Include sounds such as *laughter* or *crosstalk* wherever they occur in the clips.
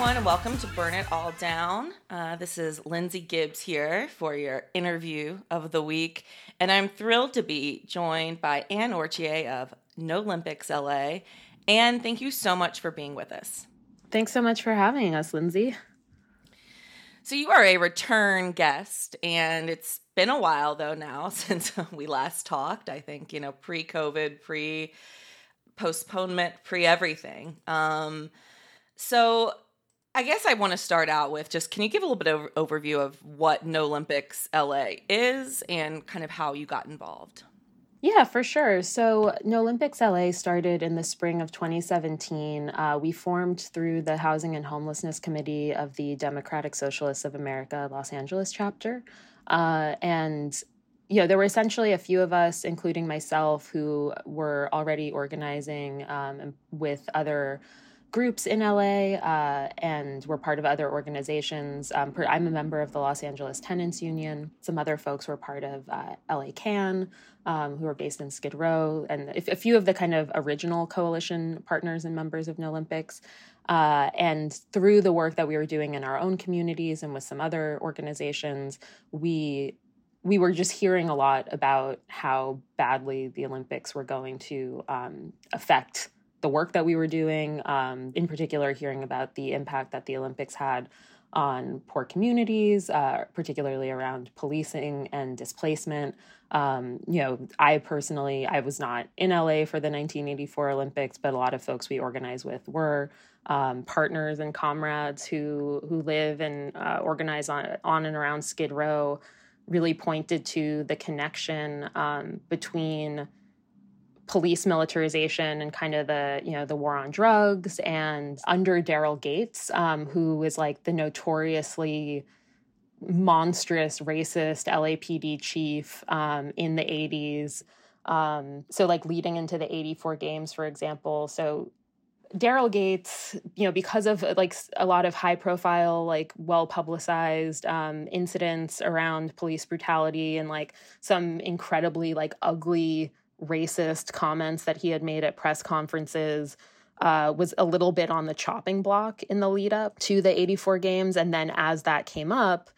everyone, and welcome to Burn It All Down. Uh, this is Lindsay Gibbs here for your interview of the week, and I'm thrilled to be joined by Anne Orchier of No Olympics LA. And thank you so much for being with us. Thanks so much for having us, Lindsay. So, you are a return guest, and it's been a while though now *laughs* since we last talked. I think, you know, pre COVID, pre postponement, pre everything. Um, so, I guess I want to start out with just can you give a little bit of overview of what No Olympics LA is and kind of how you got involved? Yeah, for sure. So, No Olympics LA started in the spring of 2017. Uh, we formed through the Housing and Homelessness Committee of the Democratic Socialists of America Los Angeles chapter. Uh, and you know, there were essentially a few of us, including myself, who were already organizing um, with other groups in LA uh, and we're part of other organizations. Um, I'm a member of the Los Angeles Tenants Union. Some other folks were part of uh, LA CAN, um, who are based in Skid Row, and a few of the kind of original coalition partners and members of No Olympics. Uh, and through the work that we were doing in our own communities and with some other organizations, we we were just hearing a lot about how badly the Olympics were going to um, affect the work that we were doing, um, in particular, hearing about the impact that the Olympics had on poor communities, uh, particularly around policing and displacement. Um, you know, I personally, I was not in LA for the 1984 Olympics, but a lot of folks we organize with were um, partners and comrades who who live and uh, organize on on and around Skid Row. Really pointed to the connection um, between police militarization and kind of the you know the war on drugs and under daryl gates um, who was like the notoriously monstrous racist lapd chief um, in the 80s um, so like leading into the 84 games for example. So daryl gates you know because of like a lot of high profile like well publicized um, incidents around police brutality and like some incredibly like ugly racist comments that he had made at press conferences uh, was a little bit on the chopping block in the lead up to the 84 games. And then as that came up,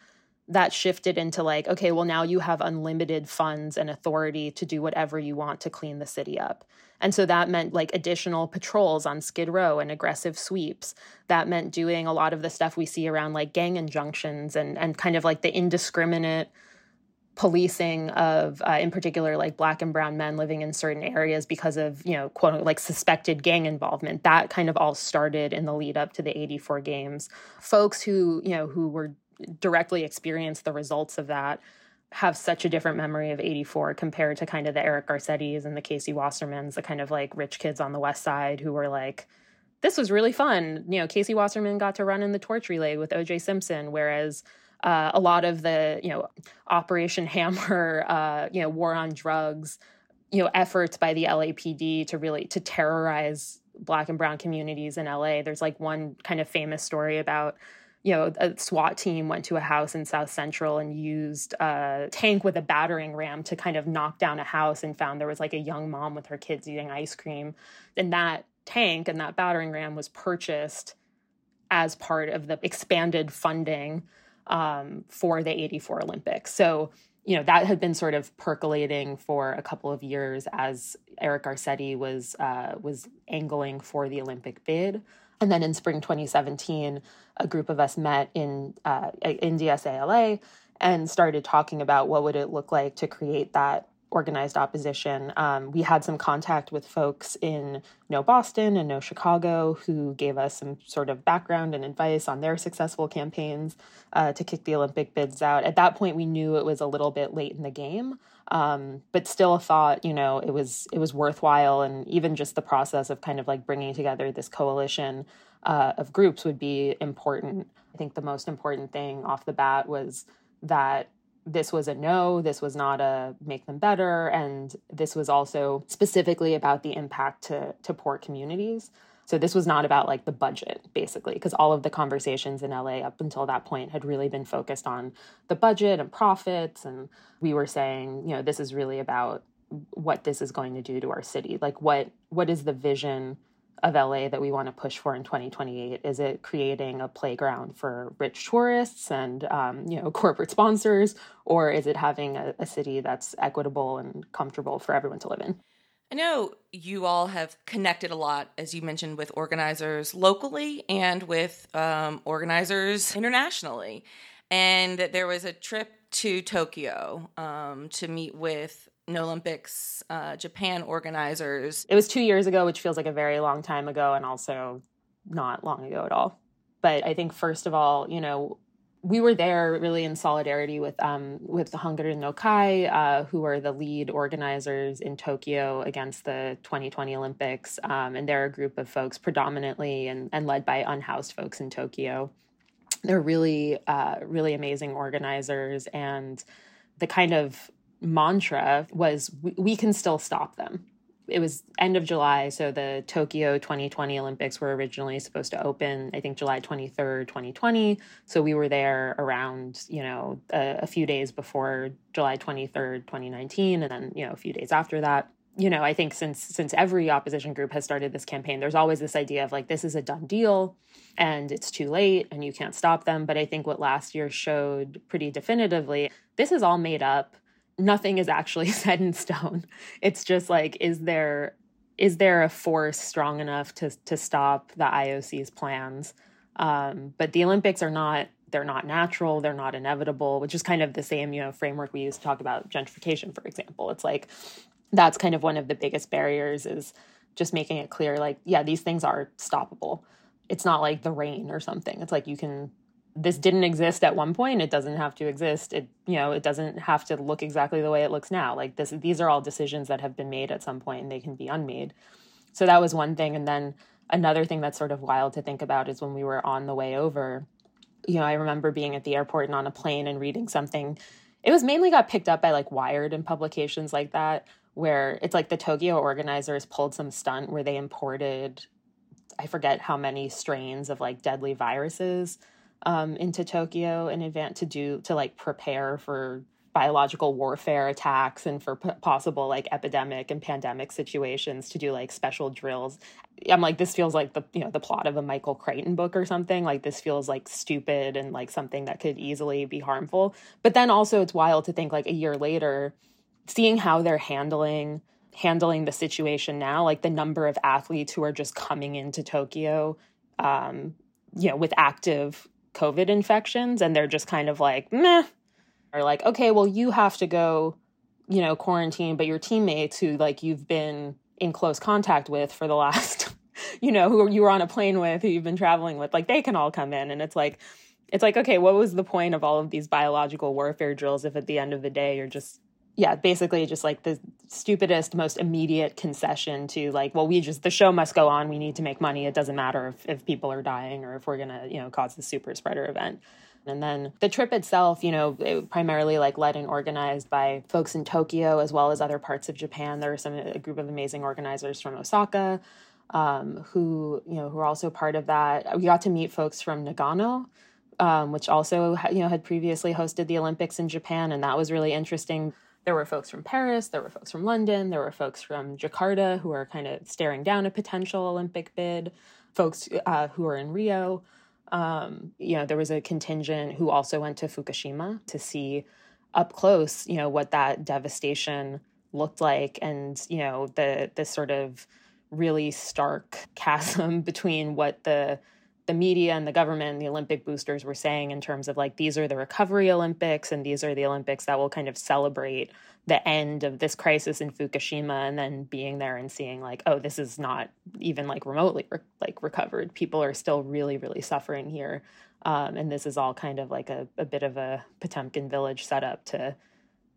that shifted into like, okay, well, now you have unlimited funds and authority to do whatever you want to clean the city up. And so that meant like additional patrols on Skid Row and aggressive sweeps. That meant doing a lot of the stuff we see around like gang injunctions and, and kind of like the indiscriminate policing of uh, in particular like black and brown men living in certain areas because of you know quote like suspected gang involvement that kind of all started in the lead up to the 84 games folks who you know who were directly experienced the results of that have such a different memory of 84 compared to kind of the Eric Garcettis and the Casey Wassermans, the kind of like rich kids on the west side who were like, this was really fun. You know, Casey Wasserman got to run in the torch relay with OJ Simpson, whereas uh, a lot of the you know Operation *laughs* Hammer, uh, you know war on drugs, you know efforts by the LAPD to really to terrorize Black and Brown communities in LA. There's like one kind of famous story about you know, a SWAT team went to a house in South Central and used a tank with a battering ram to kind of knock down a house and found there was like a young mom with her kids eating ice cream. And that tank and that battering ram was purchased as part of the expanded funding um, for the 84 Olympics. So, you know, that had been sort of percolating for a couple of years as Eric Garcetti was uh, was angling for the Olympic bid. And then in spring 2017, a group of us met in uh, in DSALA and started talking about what would it look like to create that organized opposition. Um, we had some contact with folks in No Boston and No Chicago who gave us some sort of background and advice on their successful campaigns uh, to kick the Olympic bids out. At that point, we knew it was a little bit late in the game, um, but still thought you know it was it was worthwhile, and even just the process of kind of like bringing together this coalition uh, of groups would be important. I think the most important thing off the bat was that this was a no, this was not a make them better, and this was also specifically about the impact to, to poor communities. So this was not about like the budget, basically, because all of the conversations in LA up until that point had really been focused on the budget and profits. And we were saying, you know, this is really about what this is going to do to our city. Like what what is the vision of LA that we want to push for in 2028? Is it creating a playground for rich tourists and um, you know *laughs* corporate sponsors, or is it having a, a city that's equitable and comfortable for everyone to live in? I know you all have connected a lot, as you mentioned, with organizers locally and with um, organizers internationally. And there was a trip to Tokyo um, to meet with Nolympics uh, Japan organizers. It was two years ago, which feels like a very long time ago, and also not long ago at all. But I think, first of all, you know, we were there really in solidarity with um, with the Hangorin no Kai, uh, who are the lead organizers in Tokyo against the 2020 Olympics, um, and they're a group of folks predominantly and, and led by unhoused folks in Tokyo. They're really uh, really amazing organizers, and the kind of mantra was we, we can still stop them it was end of July, so the Tokyo 2020 Olympics were originally supposed to open, I think July 23rd, 2020. So we were there around, you know, a, a, few days before July 23rd, 2019, and then, you know, a few days after that. You know, I think since since every opposition group has started this campaign, there's always this idea of like this is a done deal and it's too late and you can't stop them. But I think what last year showed pretty definitively, this is all made up nothing is actually *laughs* set in stone. It's just like, is there is there a force strong enough to to stop the IOC's plans? Um, but the Olympics are not they're not natural, they're not inevitable, which is kind of the same, you know, framework we use to talk about gentrification, for example. It's like that's kind of one of the biggest barriers is just making it clear, like, yeah, these things are stoppable. It's not like the rain or something. It's like you can this didn't exist at one point it doesn't have to exist it you know it doesn't have to look exactly the way it looks now. Like this these are all decisions that have been made at some point and they can be unmade. So that was one thing and then another thing that's sort of wild to think about is when we were on the way over you know i remember being at the airport and on a plane and reading something. It was mainly got picked up by like wired and publications like that where it's like the tokyo organizers pulled some stunt where they imported i forget how many strains of like deadly viruses um, into Tokyo in advance to do to like prepare for biological warfare attacks and for p- possible like epidemic and pandemic situations to do like special drills. I'm like this feels like the you know the plot of a Michael Crichton book or something. Like this feels like stupid and like something that could easily be harmful. But then also it's wild to think like a year later seeing how they're handling handling the situation now like the number of athletes who are just coming into Tokyo um you know with active COVID infections and they're just kind of like, meh. Or like, okay, well, you have to go, you know, quarantine, but your teammates who like you've been in close contact with for the last, *laughs* you know, who you were on a plane with, who you've been traveling with, like they can all come in. And it's like, it's like, okay, what was the point of all of these biological warfare drills if at the end of the day you're just yeah, basically just like the stupidest, most immediate concession to like, well, we just the show must go on. We need to make money. It doesn't matter if, if people are dying or if we're gonna, you know, cause the super spreader event. And then the trip itself, you know, it primarily like led and organized by folks in Tokyo as well as other parts of Japan. There were some a group of amazing organizers from Osaka, um, who you know who are also part of that. We got to meet folks from Nagano. Um, which also you know had previously hosted the Olympics in Japan, and that was really interesting there were folks from Paris, there were folks from London, there were folks from Jakarta who are kind of staring down a potential Olympic bid, folks uh, who are in Rio. Um, you know, there was a contingent who also went to Fukushima to see up close, you know, what that devastation looked like and, you know, the the sort of really stark *laughs* chasm between what the the media and the government and the Olympic boosters were saying in terms of like these are the recovery Olympics and these are the Olympics that will kind of celebrate the end of this crisis in Fukushima and then being there and seeing like oh this is not even like remotely re- like recovered. People are still really really suffering here um, and this is all kind of like a, a bit of a Potemkin village setup to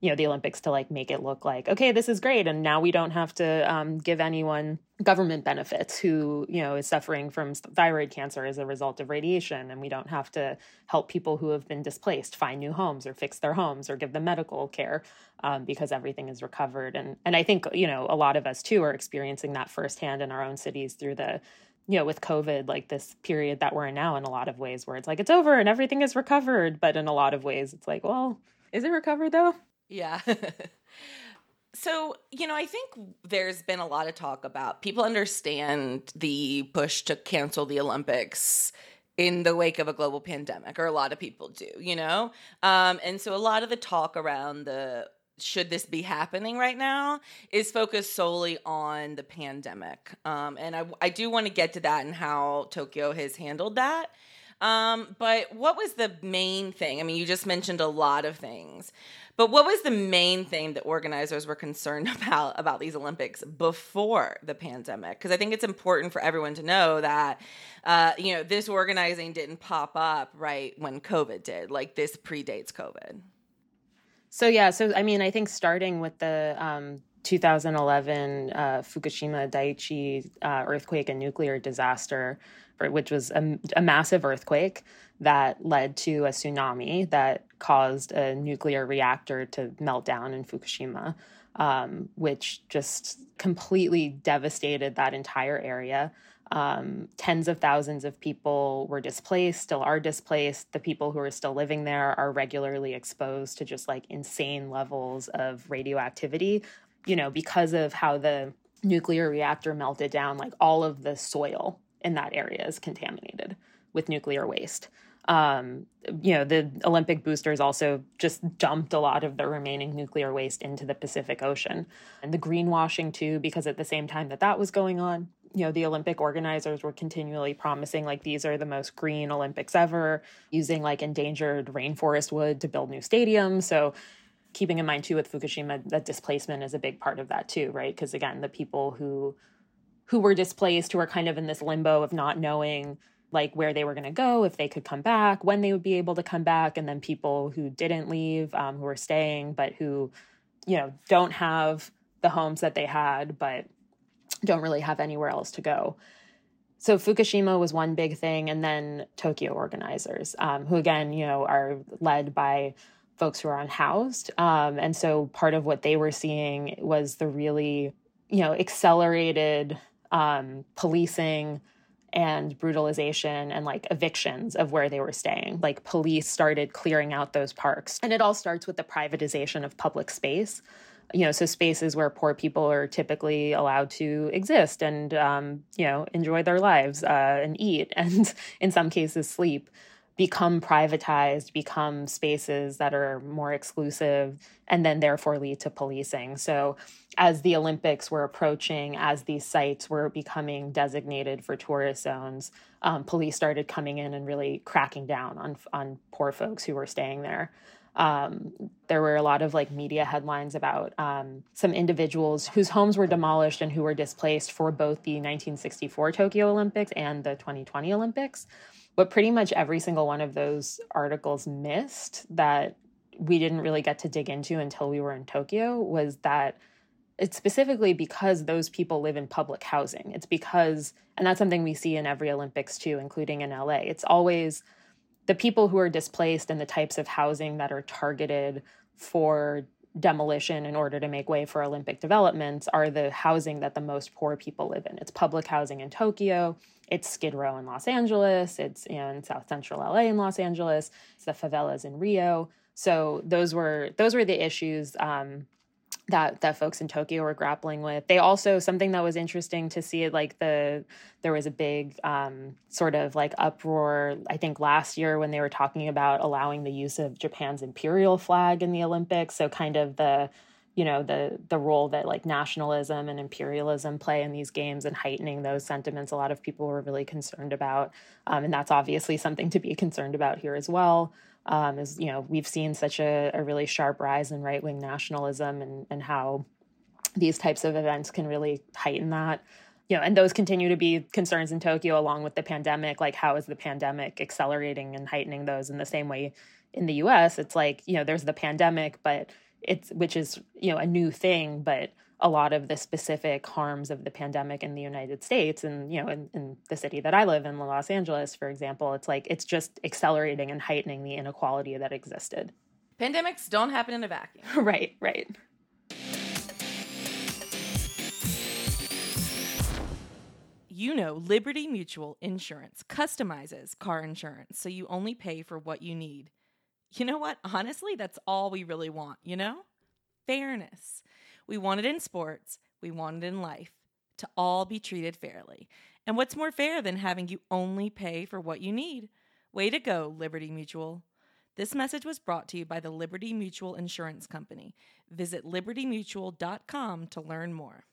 you know the olympics to like make it look like okay this is great and now we don't have to um, give anyone government benefits who you know is suffering from thyroid cancer as a result of radiation and we don't have to help people who have been displaced find new homes or fix their homes or give them medical care um, because everything is recovered and and i think you know a lot of us too are experiencing that firsthand in our own cities through the you know, with COVID, like this period that we're in now, in a lot of ways, where it's like it's over and everything is recovered. But in a lot of ways, it's like, well, is it recovered though? Yeah. *laughs* so, you know, I think there's been a lot of talk about people understand the push to cancel the Olympics in the wake of a global pandemic, or a lot of people do, you know? Um, and so a lot of the talk around the should this be happening right now is focused solely on the pandemic. Um, and I, I do want to get to that and how Tokyo has handled that. Um, but what was the main thing? I mean, you just mentioned a lot of things. But what was the main thing that organizers were concerned *laughs* about about these Olympics before the pandemic? Because I think it's important for everyone to know that uh, you know this organizing didn't pop up right when COVID did. Like this predates COVID. So yeah, so I mean, I think starting with the um, 2011 uh, Fukushima Daiichi uh, earthquake and nuclear disaster, which was a, a, massive earthquake that led to a tsunami that caused a nuclear reactor to melt down in Fukushima, um, which just completely devastated that entire area. Um, tens of thousands of people were displaced, still are displaced. The people who are still living there are regularly exposed to just like insane levels of radioactivity, you know, because of how the nuclear reactor melted down, like all of the soil in that area is contaminated with nuclear waste. Um, you know, the Olympic boosters also just dumped a lot of the remaining nuclear waste into the Pacific Ocean. And the greenwashing, too, because at the same time that that was going on, you know the olympic organizers were continually promising like these are the most green olympics ever using like endangered rainforest wood to build new stadiums so keeping in mind too with fukushima that displacement is a big part of that too right because again the people who who were displaced who are kind of in this limbo of not knowing like where they were going to go if they could come back when they would be able to come back and then people who didn't leave um, who are staying but who you know don't have the homes that they had but don't really have anywhere else to go. So Fukushima was one big thing, and then Tokyo organizers, um, who again, you know, are led by folks who are unhoused, um, and so part of what they were seeing was the really, you know, accelerated um, policing and brutalization and like evictions of where they were staying. Like police started clearing out those parks, and it all starts with the privatization of public space. You know, so spaces where poor people are typically allowed to exist and, um, you know, enjoy their lives uh, and eat *laughs* and in some cases sleep become privatized, become spaces that are more exclusive, and then therefore lead to policing. So, as the Olympics were approaching, as these sites were becoming designated for tourist zones, um, police started coming in and really cracking down on on poor folks who were staying there um, there were a lot of like media headlines about um, some individuals whose homes were demolished and who were displaced for both the 1964 Tokyo Olympics and the 2020 Olympics. But pretty much every single one of those articles missed that we didn't really get to dig into until we were in Tokyo was that it's specifically because those people live in public housing. It's because, and that's something we see in every Olympics too, including in LA. It's always the people who are displaced and the types of housing that are targeted for demolition in order to make way for Olympic developments are the housing that the most poor people live in. It's public housing in Tokyo, it's Skid Row in Los Angeles, it's in South Central LA in Los Angeles, it's the favelas in Rio. So those were those were the issues um, that that folks in Tokyo were grappling with. They also something that was interesting to see it like the there was a big um, sort of like uproar I think last year when they were talking about allowing the use of Japan's imperial flag in the Olympics. So kind of the you know the the role that like nationalism and imperialism play in these games and heightening those sentiments. A lot of people were really concerned about, um, and that's obviously something to be *laughs* concerned about here as well um, is you know we've seen such a, a really sharp rise in right wing nationalism and and how these types of events can really heighten that. You know and those continue to be concerns in tokyo along with the pandemic like how is the pandemic accelerating and heightening those in the same way in the us it's like you know there's the pandemic but it's which is you know a new thing but a lot of the specific harms of the pandemic in the United States and you know in, in, the city that I live in Los Angeles for example it's like it's just accelerating and heightening the inequality that existed pandemics don't happen in a vacuum *laughs* right right you know Liberty Mutual Insurance customizes car insurance so you only pay for what you need. You know what? Honestly, that's all we really want, you know? Fairness. We want it in sports, we want it in life to all be treated fairly. And what's more fair than having you only pay for what you need? Way to go, Liberty Mutual. This message was brought to you by the Liberty Mutual Insurance Company. Visit libertymutual.com to learn more.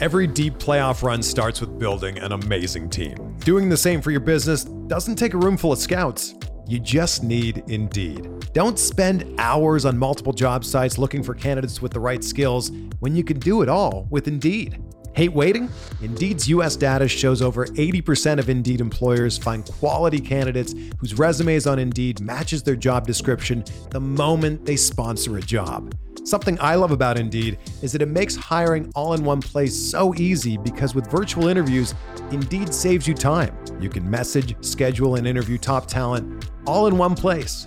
Every deep playoff run starts with building an amazing team. Doing the same for your business doesn't take a room full of scouts. You just need Indeed. Don't spend hours on multiple job sites looking for candidates with the right skills when you can do it all with Indeed. Hate waiting? Indeed's US data shows over 80% of Indeed employers find quality candidates whose resumes on Indeed matches their job description the moment they sponsor a job. Something I love about Indeed is that it makes hiring all in one place so easy because with virtual interviews, Indeed saves you time. You can message, schedule, and interview top talent all in one place.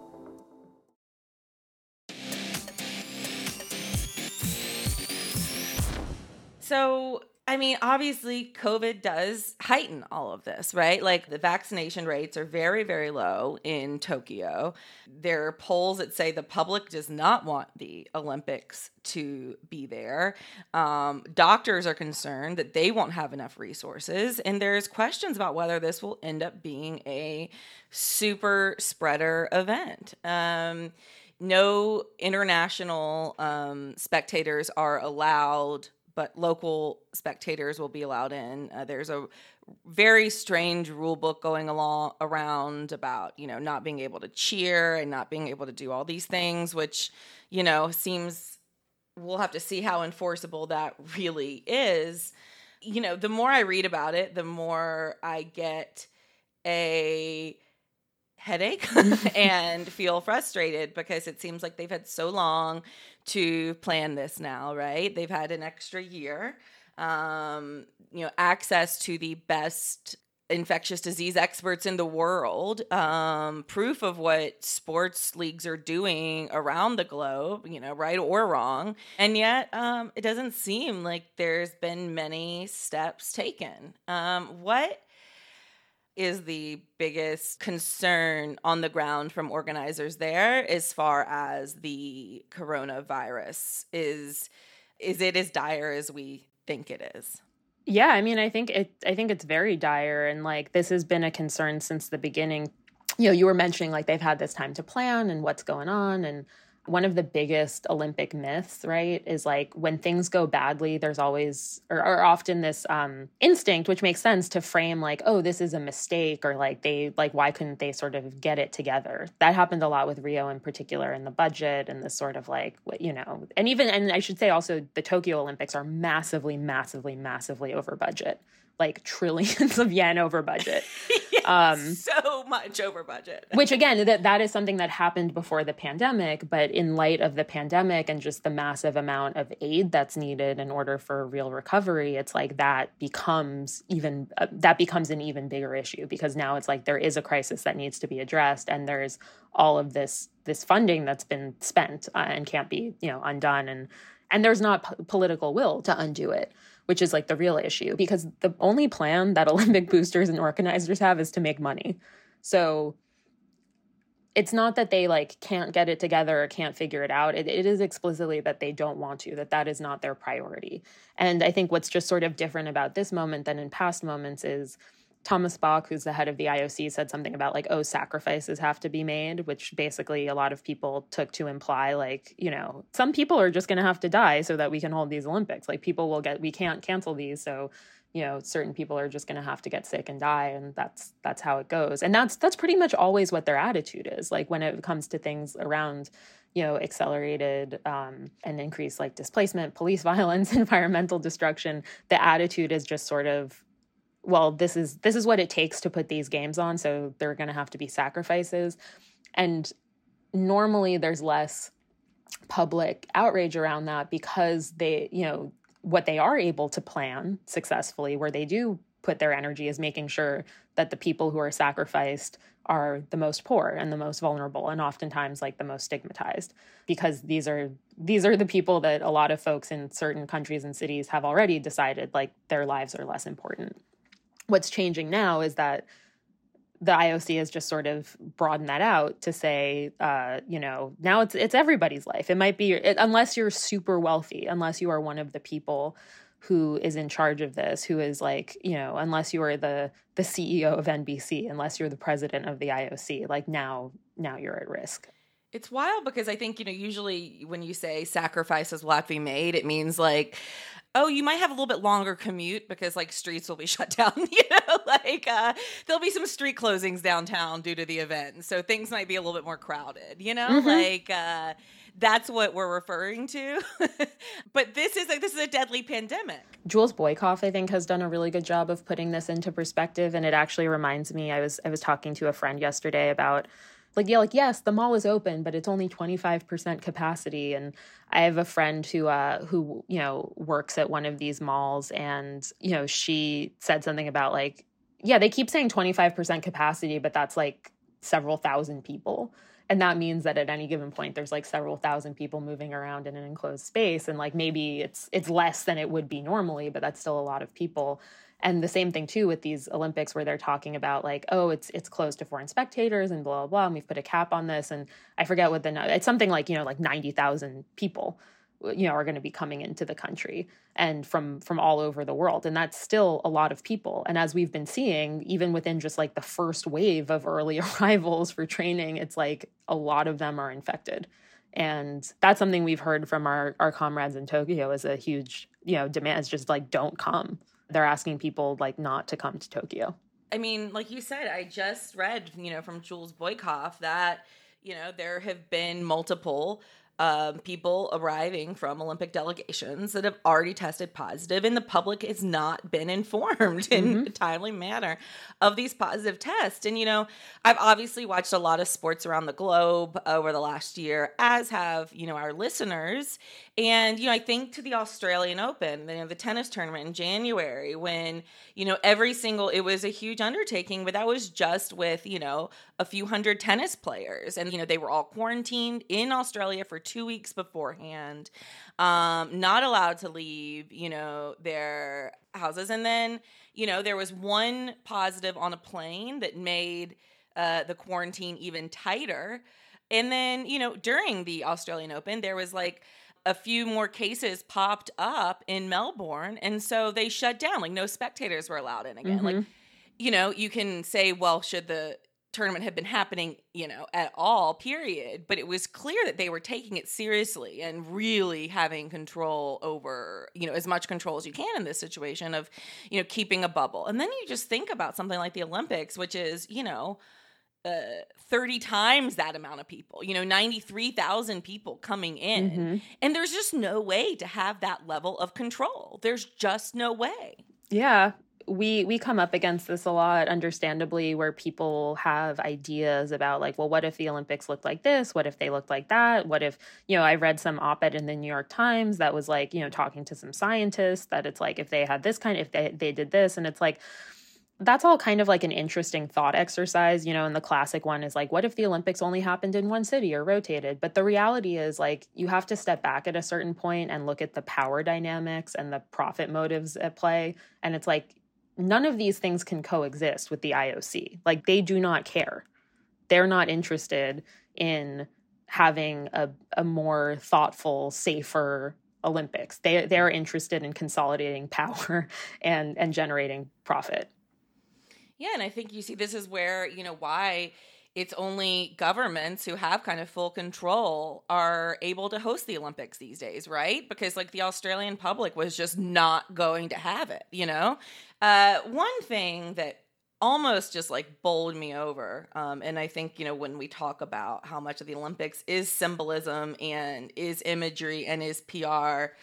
So, I mean, obviously, COVID does heighten all of this, right? Like the vaccination rates are very, very low in Tokyo. There are polls that say the public does not want the Olympics to be there. Um, doctors are concerned that they won't have enough resources. And there's questions about whether this will end up being a super spreader event. Um, no international um, spectators are allowed but local spectators will be allowed in. Uh, there's a very strange rule book going along around about you know not being able to cheer and not being able to do all these things, which you know seems we'll have to see how enforceable that really is. You know, the more I read about it, the more I get a headache *laughs* *laughs* and feel frustrated because it seems like they've had so long to plan this now, right? They've had an extra year. Um, you know, access to the best infectious disease experts in the world, um, proof of what sports leagues are doing around the globe, you know, right or wrong. And yet, um, it doesn't seem like there's been many steps taken. Um, what is the biggest concern on the ground from organizers there as far as the coronavirus is is it as dire as we think it is? Yeah i mean i think it i think it's very dire and like this has been a concern since the beginning. You know you were mentioning like they've had this time to plan and what's going on and one of the biggest Olympic myths, right, is like when things go badly, there's always or, or, often this um, instinct, which makes sense to frame like, oh, this is a mistake, or like they like why couldn't they sort of get it together? That happened a lot with Rio in particular, in the budget and the sort of like you know, and even and I should say also the Tokyo Olympics are massively, massively, massively over budget like *laughs* trillions of yen over budget. *laughs* yes, um, so much over budget. *laughs* which again, that that is something that happened before the pandemic, but in light of the pandemic and just the massive amount of aid that's needed in order for real recovery, it's like that becomes even uh, that becomes an even bigger issue because now it's like there is a crisis that needs to be addressed and there's all of this this funding that's been spent uh, and can't be, you know, undone and and there's not p- political will to undo it which is like the real issue because the only plan that *laughs* Olympic boosters and organizers have is to make money. So it's not that they like can't get it together or can't figure it out. It, it is explicitly that they don't want to, that that is not their priority. And I think what's just sort of different about this moment than in past moments is Thomas Bach, who's the head of the IOC, said something about like, oh, sacrifices have to be made, which basically a lot of people took to imply like, you know, some people are just going to have to die so that we can hold these Olympics. Like people will get, we can't cancel these, so you know, certain people are just going to have to get sick and die, and that's that's how it goes. And that's that's pretty much always what their attitude is. Like when it comes to things around you know accelerated um, and increased like displacement police *laughs* violence environmental destruction the attitude is just sort of well, this is this is what it takes to put these games on, so there are going to have to be sacrifices. And normally there's less public outrage around that because they, you know, what they are able to plan successfully, where they do put their energy, is making sure that the people who are sacrificed are the most poor and the most vulnerable and oftentimes like the most stigmatized because these are these are the people that a lot of folks in certain countries and cities have already decided like their lives are less important what's changing now is that the IOC has just sort of broadened that out to say, uh, you know, now it's it's everybody's life. It might be it, unless you're super wealthy, unless you are one of the people who is in charge of this, who is like, you know, unless you are the the CEO of NBC, unless you're the president of the IOC, like now now you're at risk. It's wild because I think, you know, usually when you say sacrifices will have to be made, it means like, oh, you might have a little bit longer commute because like streets will be *laughs* shut down, *laughs* you know, like uh, there'll be some street closings downtown due to the event. So things might be a little bit more crowded, you know, mm-hmm. like, uh, that's what we're referring to. *laughs* but this is like this is a deadly pandemic. Jules Boykoff, I think, has done a really good job of putting this into perspective. And it actually reminds me, I was I was talking to a friend yesterday about like yeah like yes the mall is open but it's only 25% capacity. And i have a friend who uh who you know works at one of these malls and you know she said something about like yeah they keep saying 25% capacity but that's like several thousand people. And that means that at any given point there's like several thousand people moving around in an enclosed space. And like maybe it's it's less than it would be normally but that's still a lot of people and the same thing too with these olympics where they're talking about like oh it's it's closed to foreign spectators and blah blah blah and we've put a cap on this. And i forget what the it's something like you know like 90,000 people you know are going to be coming into the country and from from all over the world. And that's still a lot of people. And as we've been seeing even within just like the first wave of early *laughs* arrivals for training it's like a lot of them are infected. And that's something we've heard from our our comrades in Tokyo is a huge you know demand is just like don't come they're asking people like not to come to Tokyo. I mean, like you said, I just read, you know, from Jules Boykoff that, you know, there have been multiple um, people arriving from Olympic delegations that have already tested positive, and the public has not been informed *laughs* in mm-hmm. a timely manner of these positive tests. And, you know, I've obviously watched a lot of sports around the globe over the last year, as have, you know, our listeners. And, you know, I think to the Australian Open, you know, the tennis tournament in January, when, you know, every single, it was a huge undertaking, but that was just with, you know, a few hundred tennis players. And, you know, they were all quarantined in Australia for two weeks beforehand, um, not allowed to leave, you know, their houses. And then, you know, there was one positive on a plane that made uh, the quarantine even tighter. And then, you know, during the Australian Open, there was like, a few more cases popped up in Melbourne, and so they shut down. Like no spectators were allowed in again. Mm-hmm. Like, you know, you can say, well, should the tournament had been happening, you know, at all, period. But it was clear that they were taking it seriously and really having control over, you know, as much control as you can in this situation of, you know, keeping a bubble. And then you just think about something like the Olympics, which is, you know, uh, 30 times that amount of people, you know, 93,000 people coming in. Mm-hmm. And there's just no way to have that level of control. There's just no way. Yeah. We we come up against this a lot understandably where people have ideas about like well what if the Olympics looked like this what if they looked like that what if you know I read some op-ed in the New York Times that was like you know talking to some scientists that it's like if they had this kind if they they did this and it's like that's all kind of like an interesting thought exercise, you know, and the classic one is like, what if the Olympics only happened in one city or rotated? But the reality is, like, you have to step back at a certain point and look at the power dynamics and the profit motives at play. And it's like, none of these things can coexist with the IOC. Like, they do not care. They're not interested in having a, a more thoughtful, safer Olympics. They they're interested in consolidating *laughs* power and and generating profit. Yeah, and I think you see this is where, you know, why it's only governments who have kind of full control are able to host the Olympics these days, right? Because like the Australian public was just not going to have it, you know? Uh, one thing that almost just like bowled me over. Um, and I think, you know, when we talk about how much of the Olympics is symbolism and is imagery and is PR,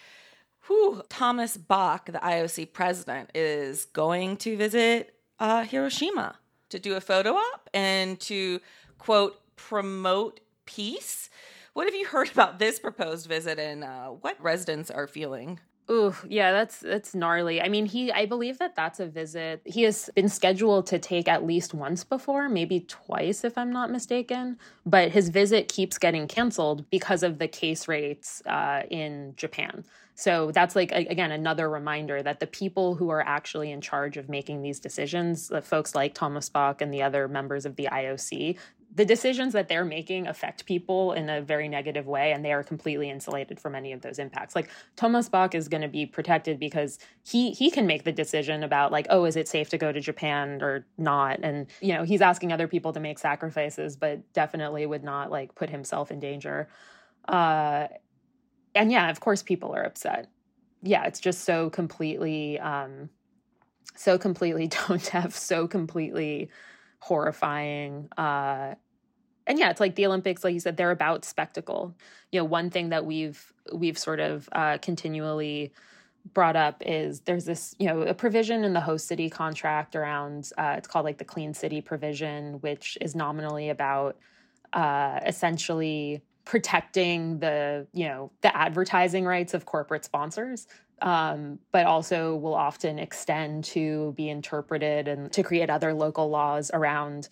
Whew, Thomas Bach, the IOC president, is going to visit uh, Hiroshima to do a photo op and to quote promote peace. What have you heard about this proposed visit and uh, what residents are feeling? Ooh, yeah, that's that's gnarly. I mean, he I believe that that's a visit he has been scheduled to take at least once before, maybe twice if I'm not mistaken. But his visit keeps getting canceled because of the case rates uh, in Japan. So that's like again another reminder that the people who are actually in charge of making these decisions, the folks like Thomas Bach and the other members of the IOC, the decisions that they're making affect people in a very negative way and they are completely insulated from any of those impacts. Like thomas bach is going to be protected because he he can make the decision about like oh is it safe to go to japan or not? And you know he's asking other people to make sacrifices but definitely would not like put himself in danger. Uh and yeah of course people are upset yeah it's just so completely um so completely *laughs* don't have so completely horrifying. Uh, and yeah, it's like the Olympics, like you said, they're about spectacle. You know, one thing that we've we've sort of uh, continually brought up is there's this you know a provision in the host city contract around uh, it's called like the clean city provision which is nominally about uh, essentially protecting the you know the advertising rights of corporate sponsors um, but also will often extend to be interpreted and to create other local laws around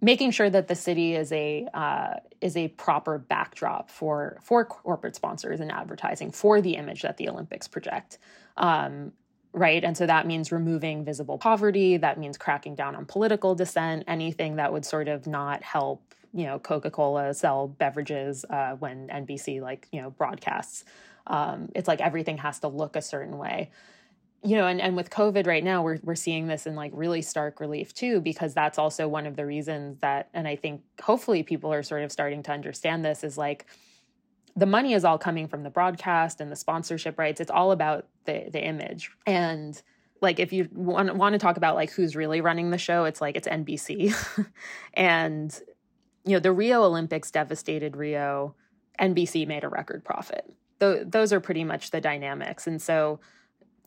making sure that the city is a uh, is a proper backdrop for for corporate sponsors and advertising for the image that the Olympics project. Um, right, and so that means removing visible poverty. That means cracking down on political dissent. Anything that would sort of not help you know Coca Cola sell beverages uh, when NBC like you know broadcasts. Um, it's like everything has to look a certain way. You know and, and with covid right now we're, we're seeing this in like really stark relief too because that's also one of the reasons that and i think hopefully people are sort of starting to understand this is like the money is all coming from the broadcast and the sponsorship rights. It's all about the the image. And like if you want, want to talk about like who's really running the show it's like it's nbc *laughs* and you know the rio olympics devastated rio nbc made a record profit Th- those are pretty much the dynamics and so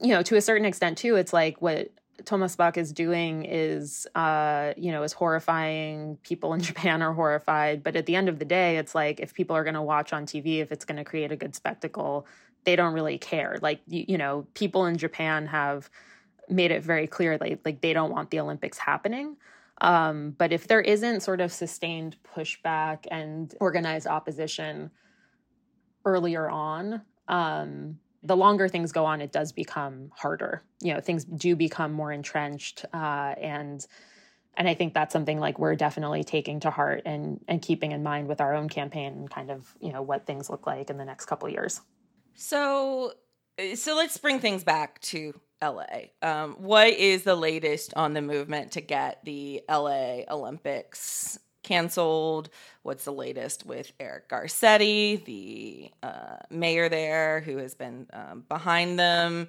you know, to a certain extent too, it's like what Thomas Bach is doing is, uh, you know, is horrifying. People in *laughs* Japan are horrified, but at the end of the day, it's like if people are going to watch on TV, if it's going to create a good spectacle, they don't really care. Like you, you know, people in Japan have made it very clear, like like they don't want the Olympics happening. Um, but if there isn't sort of sustained pushback and organized opposition earlier on, um, the longer things go on, it does become harder. You know, things do become more entrenched, uh, and and I think that's something like we're definitely taking to heart and and keeping in mind with our own campaign and kind of you know what things look like in the next couple years. So, so let's bring things back to LA. Um, what is the latest on the movement to get the LA Olympics canceled. What's the latest with Eric Garcetti, the uh, mayor there, who has been um, behind them?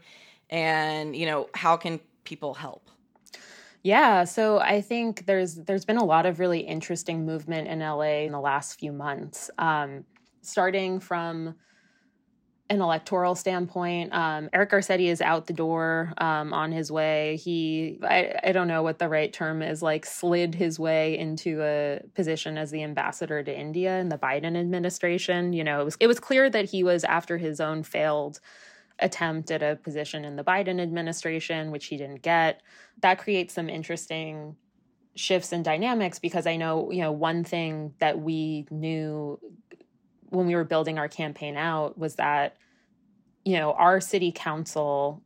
And, you know, how can people help? Yeah, so I think there's there's been a lot of really interesting movement in LA in the last few months, um, starting from an electoral standpoint. Um, Eric Garcetti is out the door um, on his way. He, I, I don't know what the right term is, like slid his way into a position as the ambassador to India in the Biden administration. You know, it was it was clear that he was after his own failed attempt at a position in the Biden administration, which he didn't get. That creates some interesting shifts in dynamics because I know, you know, one thing that we knew when we were building our campaign out was that you know our city council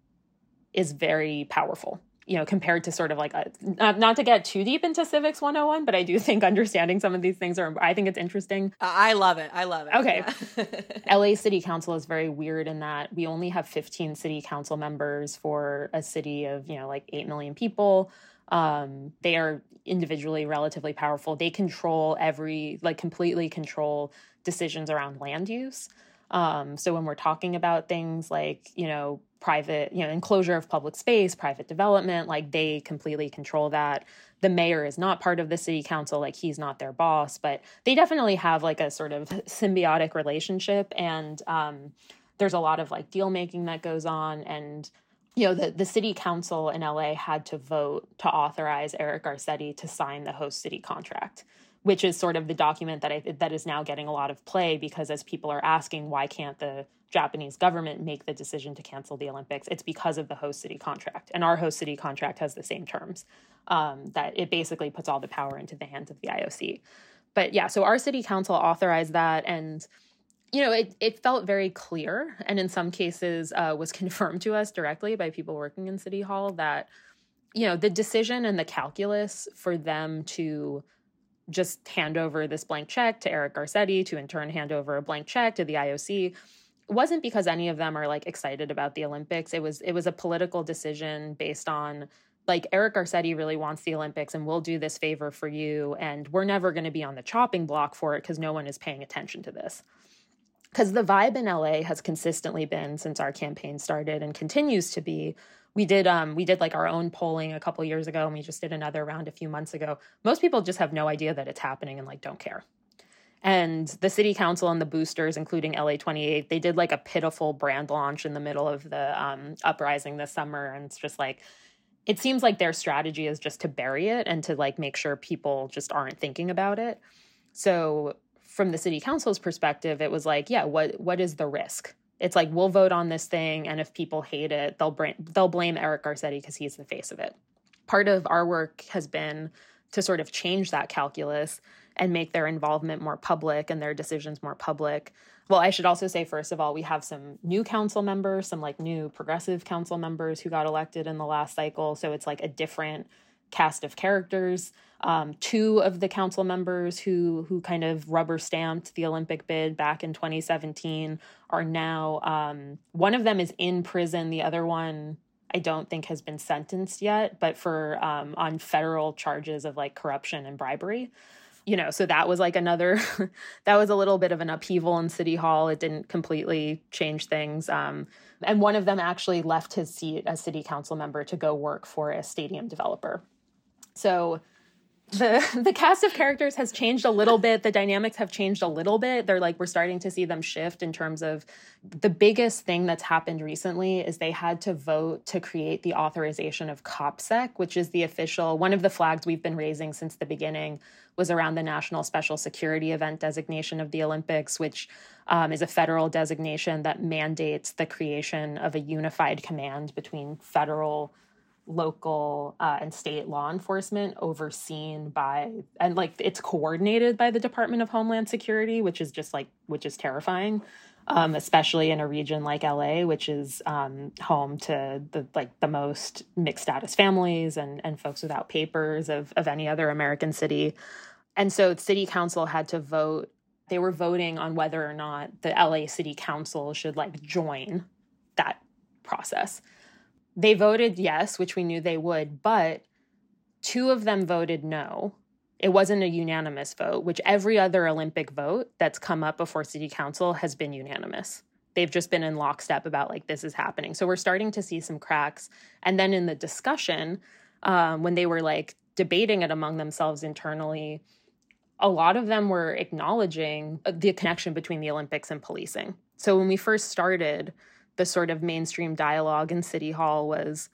is very powerful you know compared to sort of like a, not, not to get too deep into civics 101 but i do think understanding some of these things are i think it's interesting. I love it. I love it. Okay. Yeah. *laughs* la city council is very weird in that we only have 15 city council members for a city of you know like 8 million people. Um, they are individually relatively powerful. They control every like completely control decisions around land use. Um, so when we're talking about things like, you know, private, you know, enclosure of public space, private development, like they completely control that. The mayor is not part of the city council, like he's not their boss, but they definitely have like a sort of *laughs* symbiotic relationship. And um, there's a lot of like deal making that goes on and you know the, the city council in la had to vote to authorize eric garcetti to sign the host city contract which is sort of the document that I, that is now getting a lot of play because as people are asking why can't the Japanese government make the decision to cancel the Olympics, it's because of the host city contract, and our host city contract has the same terms. Um, that it basically puts all the power into the hands of the IOC. But yeah, so our city council authorized that, and you know, it it felt very clear, and in some cases uh, was *laughs* confirmed to us directly by people working in City Hall that you know the decision and the calculus for them to just hand over this blank check to Eric Garcetti to in turn hand over a blank check to the IOC wasn't because any of them are like excited about the Olympics. It was it was a political decision based on like Eric Garcetti really wants the Olympics and we'll do this favor for you and we're never going to be on the chopping block for it because no one is paying attention to this. Cuz the vibe in LA has consistently been since our campaign started and continues to be we did um we did like our own polling a couple years ago and we just did another round a few months ago. Most people just have no idea that it's happening and like don't care. And the city council and the boosters including la 28 they did like a pitiful brand launch in the middle of the um, uprising this summer and it's just like it seems like their strategy is just to bury it and to like make sure people just aren't thinking about it. So from the city council's perspective it was like yeah what what is the risk it's like we'll vote on this thing, and if people hate it, they'll bring they'll blame Eric Garcetti because he's the face of it. Part of our work has been to sort of change that calculus and make their involvement more public and their decisions more public. Well, I should also say, first of all, we have some new council members, some like new progressive council members who got elected in the last cycle. So it's like a different cast of characters. Um, two of the council members who who kind of rubber stamped the Olympic bid back in 2017 are now um, one of them is in prison. The other one I don't think has been sentenced yet, but for um, on federal charges of like corruption and bribery. You know, so that was like another, *laughs* that was a little bit of an upheaval in City Hall. It didn't completely change things. Um, and one of them actually left his seat as city council member to go work for a stadium developer. So the *laughs* the cast of characters has changed a little bit. The dynamics have changed a little bit. They're like we're starting to see them shift in terms of the biggest thing that's happened recently is they had to vote to create the authorization of copsec which is the official one of the flags we've been raising since the beginning was around the national special security event designation of the olympics which um, is a federal designation that mandates the creation of a unified command between federal local uh, and state law enforcement overseen by and like it's coordinated by the department of homeland security which is just like which is terrifying um, especially in a region like la which is um, home to the like the most mixed status families and and folks without papers of of any other american city. And so city council had to vote they were voting on whether or not the la city council should like join that process they voted yes, which we knew they would, but two of them voted no. It wasn't a unanimous vote, which every other Olympic vote that's come up before city council has been unanimous. They've just been in lockstep about like this is happening. So we're starting to see some cracks. And then in the discussion, um, when they were like debating it among themselves internally, a lot of them were acknowledging the connection between the Olympics and policing. So when we first started, the sort of mainstream dialogue in City Hall was,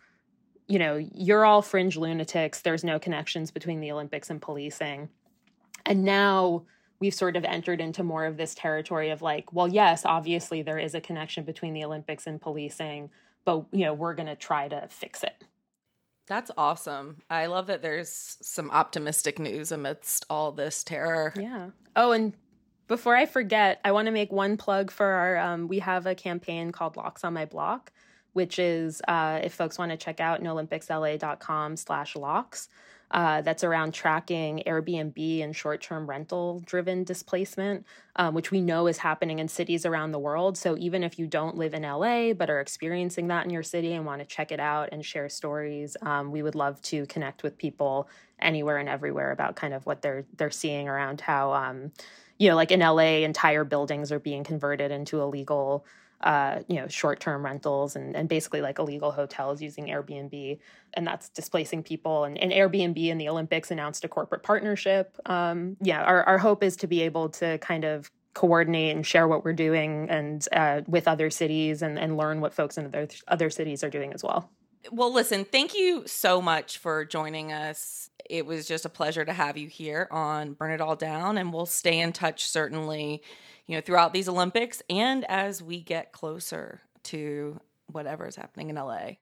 you know, you're all fringe lunatics. There's no connections between the Olympics and policing. And now we've sort of entered into more of this territory of like, well, yes, obviously there is a connection between the Olympics and policing, but, you know, we're going to try to fix it. That's awesome. I love that there's some optimistic news amidst all this terror. Yeah. Oh, and before I forget, I want to make one plug for our. Um, we have a campaign called Locks on My Block, which is uh, if folks want to check out nolympicsla.com slash locks. Uh, that's around tracking Airbnb and short term rental driven displacement, um, which we know is happening in cities around the world. So even if you don't live in LA but are experiencing that in your city and want to check it out and share stories, um, we would love to connect with people anywhere and everywhere about kind of what they're they're seeing around how um, you know, like in LA, entire buildings are being converted into illegal, uh, you know, short term rentals and, and basically like illegal hotels using Airbnb. And that's displacing people. And, and Airbnb and the Olympics announced a corporate partnership. Um, yeah, our, our hope is to be able to kind of coordinate and share what we're doing and uh, with other cities and, and learn what folks in other, other cities are doing as well. Well, listen, thank you so much for joining us. It was just a pleasure to have you here on Burn It All Down, and we'll stay in touch certainly, you know, throughout these Olympics and as we get closer to whatever is happening in LA.